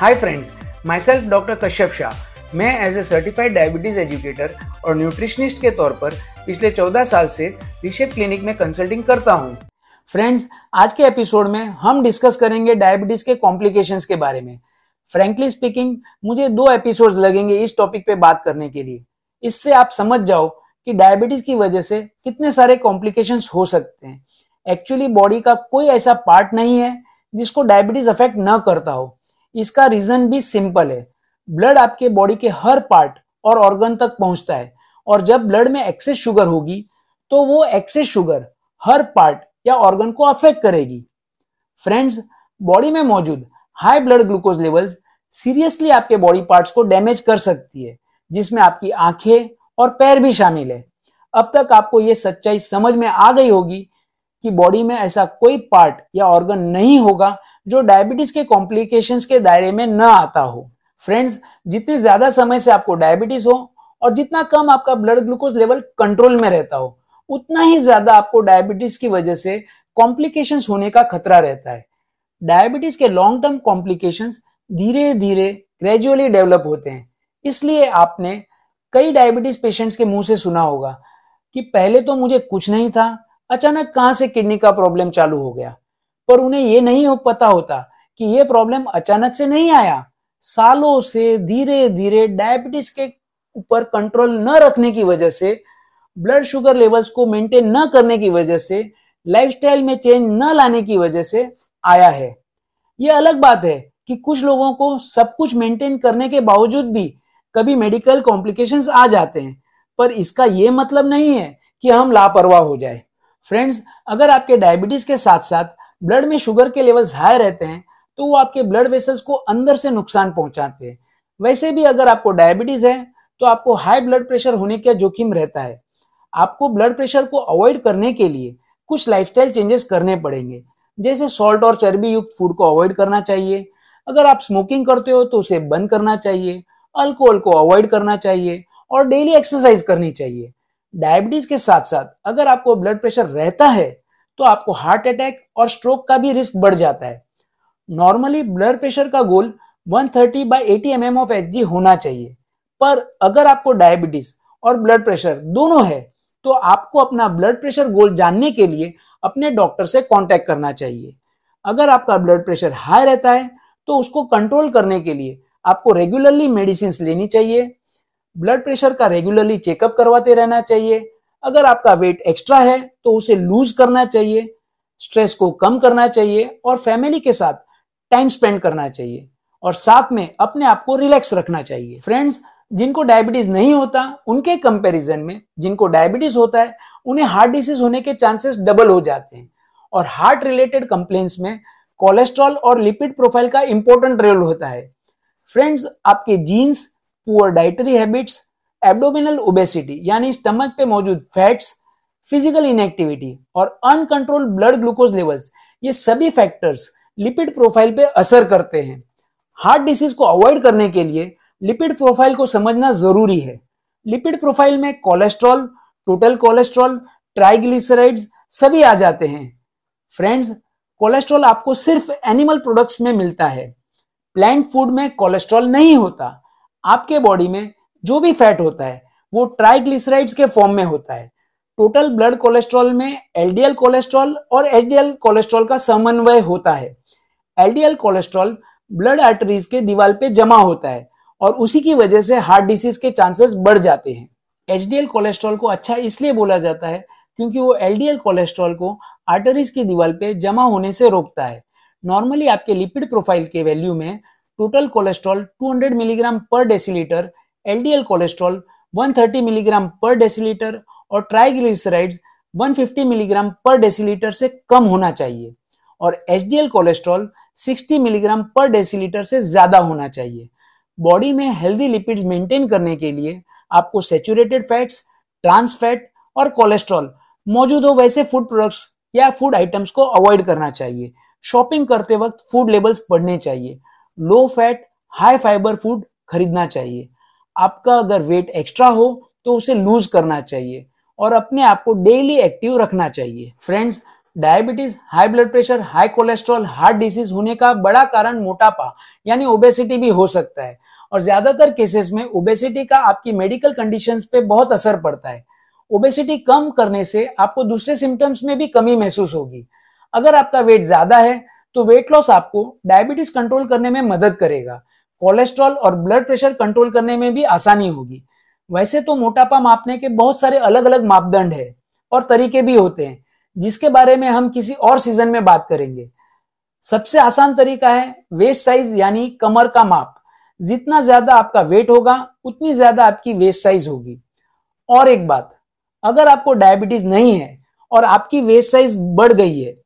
Hi friends myself doctor Kashyap Shah मैं as a certified diabetes educator और nutritionist के तौर पर पिछले 14 साल से रिशेप क्लिनिक में कंसल्टिंग करता हूँ। फ्रेंड्स आज के एपिसोड में हम डिस्कस करेंगे डायबिटीज़ के कॉम्प्लिकेशंस के बारे में। फ्रेंकली स्पीकिंग मुझे दो एपिसोड्स लगेंगे इस टॉपिक पे बात करने के लिए। इससे आप समझ जाओ कि डायबिटीज़ की वजह से कितने सारे कॉम्प्लिकेशंस हो सकते हैं। एक्चुअली बॉडी का कोई ऐसा पार्ट नहीं है जिसको डायबिटीज़ अफेक्ट न करता हो। इसका रीजन भी सिंपल है। ब्लड आपके बॉडी के हर पार्ट और ऑर्गन तक पहुँचता है। और जब ब्लड में एक्सेस शुगर होगी तो वो एक्सेस शुगर हर पार्ट या ऑर्गन को अफेक्ट करेगी। फ्रेंड्स बॉडी में मौजूद high blood glucose levels seriously आपके बॉडी पार्ट्स को डैमेज कर सकती है, जिसमें आपकी आँखें और पैर भी शामिल है। अब तक आपको ये सच्चाई समझ में आ गई होगी कि बॉडी में ऐसा कोई पार्ट या ऑर्गन नहीं होगा जो डायबिटीज़ के कॉम्प्लिकेशंस के दायरे में न आता हो। फ्रेंड्स जितने ज़्यादा समय से आपको डायबिटीज़ हो और जितना कम आपका ब्लड ग्लूकोज लेवल कंट्रोल में रहता हो, उतना ही ज़्यादा आपको डायबिटीज़ की वजह से कॉम्प्लिकेशंस होने का खतरा रहता है। डायबिटीज़ के लॉन्ग टर्म कॉम्प्लिकेशंस धीरे धीरे ग्रेजुअली डेवलप होते हैं। इसलिए आपने कई डायबिटीज़ पेशेंट्स के मुँह से सुना होगा कि पहले तो मुझे कुछ नहीं था अचानक कहाँ से किडनी का प्रॉब्लम चालू हो गया? पर उन्हें यह नहीं हो पता होता कि ये प्रॉब्लम अचानक से नहीं आया। सालों से धीरे धीरे डायबिटीज़ के ऊपर कंट्रोल न रखने की वजह से ब्लड शुगर लेवल्स को मेंटेन न करने की वजह से लाइफस्टाइल में चेंज न लाने की वजह से आया है। यह अलग बात है कि कुछ लोगों को सब कुछ मेंटेन करने के बावजूद भी कभी मेडिकल कॉम्प्लिकेशंस आ जाते हैं। पर इसका यह मतलब नहीं है कि हम लापरवाह हो जाए। फ्रेंड्स अगर आपके डायबिटीज़ के साथ साथ ब्लड में शुगर के लेवल्स हाई रहते हैं तो वो आपके ब्लड वेसल्स को अंदर से नुकसान पहुंचाते हैं। वैसे भी अगर आपको डायबिटीज़ है तो आपको हाई ब्लड प्रेशर होने का जोखिम रहता है। आपको ब्लड प्रेशर को अवॉइड करने के लिए कुछ लाइफस्टाइल चेंजेस करने पड़ेंगे। जैसे सॉल्ट और चर्बी युक्त फ़ूड को अवॉइड करना चाहिए। अगर आप स्मोकिंग करते हो तो उसे बंद करना चाहिए। अल्कोहल को अवॉइड करना चाहिए और डेली एक्सरसाइज करनी चाहिए। डायबिटीज़ के साथ साथ अगर आपको ब्लड प्रेशर रहता है तो आपको हार्ट अटैक और स्ट्रोक का भी रिस्क बढ़ जाता है। नॉर्मली ब्लड प्रेशर का goal 130 thirty by eighty M of HG होना चाहिए। पर अगर आपको डायबिटीज़ और ब्लड प्रेशर दोनों है तो आपको अपना ब्लड प्रेशर गोल जानने के लिए अपने डॉक्टर से कांटेक्ट करना चाहिए। अगर आपका ब्लड प्रेशर हाई रहता है तो उसको कंट्रोल करने के लिए आपको रेगुलरली मेडिसिन लेनी चाहिए। ब्लड प्रेशर का रेगुलरली चेकअप करवाते रहना चाहिए। अगर आपका वेट एक्स्ट्रा है तो उसे लूज करना चाहिए स्ट्रेस को कम करना चाहिए और फैमिली के साथ टाइम स्पेंड करना चाहिए और साथ में अपने आप को रिलैक्स रखना चाहिए। फ्रेंड्स जिनको डायबिटीज़ नहीं होता, उनके कंपैरिजन में जिनको डायबिटीज़ होता है, उन्हें हार्ट डिसीज होने के चांसेस डबल हो जाते हैं। और हार्ट रिलेटेड कंप्लेन्स में कोलेस्ट्रॉल और लिपिड प्रोफ़ाइल का इंपॉर्टेंट रोल होता है। फ्रेंड्स आपके genes poor dietary habits abdominal obesity यानी स्टमक पे मौजूद फैट्स फ़िज़िकल इनएक्टिविटी और अनकंट्रोल ब्लड ग्लूकोज लेवल्स ये सभी फैक्टर्स लिपिड प्रोफ़ाइल पे असर करते हैं। हार्ट डिसीज को अवॉइड करने के लिए लिपिड प्रोफ़ाइल को समझना ज़रूरी है। लिपिड प्रोफ़ाइल में कोलेस्ट्रॉल टोटल कोलेस्ट्रॉल ट्राइग्लिसराइड्स सभी आ जाते हैं। फ्रेंड्स कोलेस्ट्रॉल आपको सिर्फ़ एनिमल प्रोडक्ट्स में मिलता है। प्लांट फ़ूड में कोलेस्ट्रॉल नहीं होता। आपके बॉडी में जो भी फैट होता है, वो ट्राइग्लिसराइड्स के फॉर्म में होता है। टोटल ब्लड कोलेस्ट्रॉल में एलडीएल कोलेस्ट्रॉल और एचडीएल कोलेस्ट्रॉल का समन्वय होता है। एलडीएल कोलेस्ट्रॉल ब्लड आर्टरीज के दीवार पे जमा होता है और उसी की वजह से हार्ट डिसीज के चांसेस बढ़ जाते हैं। एचडीएल कोलेस्ट्रॉल को अच्छा इसलिए बोला जाता है क्योंकि वो एलडीएल कोलेस्ट्रॉल को आर्टरीज की दीवार पे जमा होने से रोकता है। नॉर्मली आपके लिपिड प्रोफ़ाइल के वैल्यू में total cholesterol 200 milligram per deciliter, LDL cholesterol 130 milligram per deciliter और ट्राइग्लिसराइड्स 150 मिलीग्राम पर डेसीलीटर से कम होना चाहिए और HDL cholesterol 60 milligram per decilitre से ज़्यादा होना चाहिए। बॉडी में हेल्दी लिपिड्स मेंटेन करने के लिए आपको सेचुरेटेड फैट्स, ट्रांस फैट और कोलेस्ट्रॉल मौजूद हो वैसे फ़ूड प्रोडक्ट्स या फ़ूड आइटम्स को अवॉइड करना चाहिए। शॉपिंग करते वक्त फ़ूड लेबल्स पढ़ने चाहिए। Low fat high fibre food खरीदना चाहिए। आपका अगर वेट एक्स्ट्रा हो तो उसे लूज करना चाहिए और अपने आप को डेली एक्टिव रखना चाहिए। Friends diabetes high blood pressure high cholesterol heart disease होने का बड़ा कारण मोटापा, यानी ओबेसिटी भी हो सकता है। और ज़्यादातर केसेस में ओबेसिटी का आपकी मेडिकल कंडीशंस पे बहुत असर पड़ता है। ओबेसिटी कम करने से आपको दूसरे सिम्टम्स में भी कमी महसूस होगी। अगर आपका वेट ज़्यादा है तो वेट लॉस आपको डायबिटीज़ कंट्रोल करने में मदद करेगा। कोलेस्ट्रॉल और ब्लड प्रेशर कंट्रोल करने में भी आसानी होगी। वैसे तो मोटापा मापने के बहुत सारे अलग अलग मापदंड है और तरीके भी होते हैं, जिसके बारे में हम किसी और सीज़न में बात करेंगे। सबसे आसान तरीका है वेस्ट साइज़ यानी कमर का माप। जितना ज़्यादा आपका वेट होगा, उतनी ज़्यादा आपकी वेस्ट साइज़ होगी। और एक बात, अगर आपको डायबिटीज़ नहीं है और आपकी वेस्ट साइज़ बढ़ गई है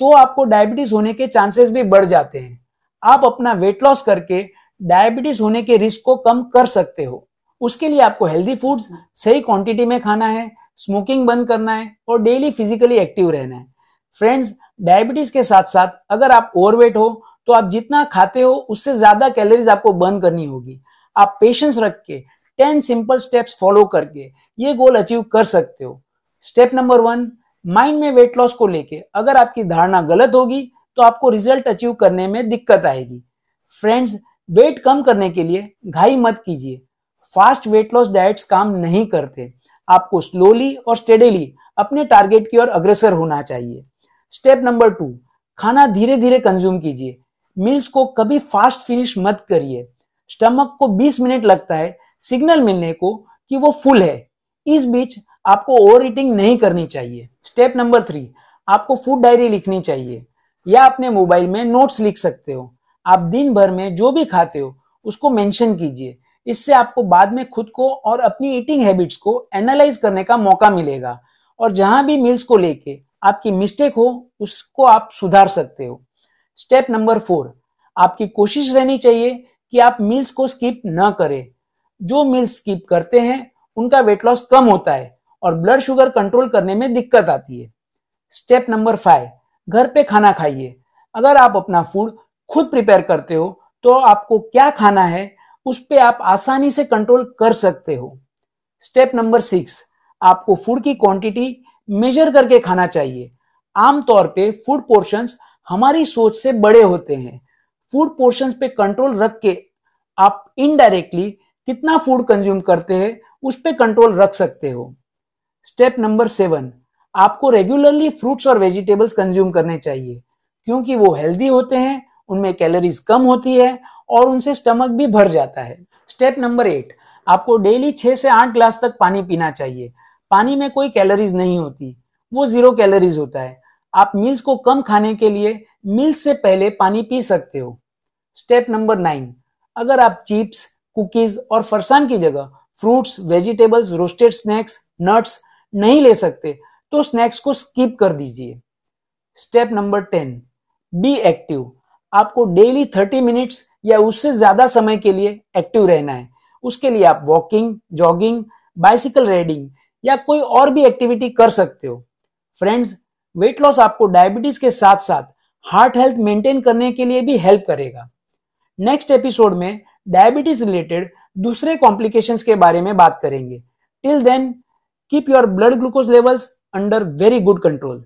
तो आपको डायबिटीज़ होने के चांसेस भी बढ़ जाते हैं। आप अपना वेट लॉस करके डायबिटीज़ होने के रिस्क को कम कर सकते हो। उसके लिए आपको हेल्दी फूड्स सही क्वांटिटी में खाना है स्मोकिंग बंद करना है और डेली फिजिकली एक्टिव रहना है। फ्रेंड्स डायबिटीज़ के साथ साथ अगर आप ओवरवेट हो तो आप जितना खाते हो, उससे ज़्यादा कैलोरीज आपको बर्न करनी होगी। आप पेशेंस रख के टेन सिंपल स्टेप्स फॉलो करके ये गोल अचीव कर सकते हो। स्टेप नंबर वन माइंड में वेट लॉस को लेके अगर आपकी धारणा गलत होगी तो आपको रिज़ल्ट अचीव करने में दिक्कत आएगी। फ्रेंड्स, वेट कम करने के लिए घाई मत कीजिए। फास्ट वेट लॉस डाइट्स काम नहीं करते। आपको स्लोली और स्टेडली अपने टारगेट की ओर अग्रसर होना चाहिए। स्टेप नंबर टू, खाना धीरे धीरे कंज्यूम कीजिए। मील्स को कभी फास्ट फिनिश मत करिए। स्टमक को 20 मिनट लगता है सिग्नल मिलने को कि वो फुल है। इस बीच आपको ओवर ईटिंग नहीं करनी चाहिए। स्टेप नंबर थ्री, आपको फ़ूड डायरी लिखनी चाहिए या अपने मोबाइल में नोट्स लिख सकते हो। आप दिन भर में जो भी खाते हो, उसको मेंशन कीजिए। इससे आपको बाद में खुद को और अपनी ईटिंग हैबिट्स को एनालाइज करने का मौका मिलेगा और जहाँ भी मील्स को लेके आपकी मिस्टेक हो, उसको आप सुधार सकते हो। स्टेप नंबर फोर, आपकी कोशिश रहनी चाहिए कि आप मील्स को स्किप न करें। जो मील्स स्किप करते हैं, उनका वेट लॉस कम होता है। और ब्लड शुगर कंट्रोल करने में दिक्कत आती है। स्टेप नंबर फाइव घर पे खाना खाइए। अगर आप अपना फ़ूड खुद प्रिपेयर करते हो तो आपको क्या खाना है, उस पर आप आसानी से कंट्रोल कर सकते हो। स्टेप नंबर सिक्स आपको फ़ूड की क्वांटिटी मेजर करके खाना चाहिए। आमतौर पे फ़ूड पोर्शंस हमारी सोच से बड़े होते हैं। फ़ूड पोर्शंस पे कंट्रोल रख के आप इनडायरेक्टली कितना फ़ूड कंज्यूम करते हैं, उस पर कंट्रोल रख सकते हो। स्टेप नंबर सेवन आपको रेगुलरली फ्रूट्स और वेजिटेबल्स कंज्यूम करने चाहिए, क्योंकि वो हेल्दी होते हैं, उनमें कैलोरीज कम होती है और उनसे स्टमक भी भर जाता है। स्टेप नंबर एट आपको डेली छह से आठ ग्लास तक पानी पीना चाहिए। पानी में कोई कैलोरीज नहीं होती, वो ज़ीरो कैलोरीज होता है। आप मील्स को कम खाने के लिए मील्स से पहले पानी पी सकते हो। स्टेप नंबर नाइन अगर आप चिप्स कुकीज और फरसान की जगह fruits vegetables roasted snacks nuts नहीं ले सकते तो स्नैक्स को स्किप कर दीजिए। Step number ten be active आपको डेली थर्टी मिनट्स या उससे ज़्यादा समय के लिए एक्टिव रहना है। उसके लिए आप वॉकिंग जॉगिंग बाइसिकल राइडिंग या कोई और भी एक्टिविटी कर सकते हो। फ्रेंड्स वेट लॉस आपको डायबिटीज़ के साथ साथ हार्ट हेल्थ मेंटेन करने के लिए भी हेल्प करेगा। नेक्स्ट एपिसोड में डायबिटीज़ रिलेटेड दूसरे कॉम्प्लिकेशंस के बारे में बात करेंगे। Till then Keep your blood glucose levels under very good control.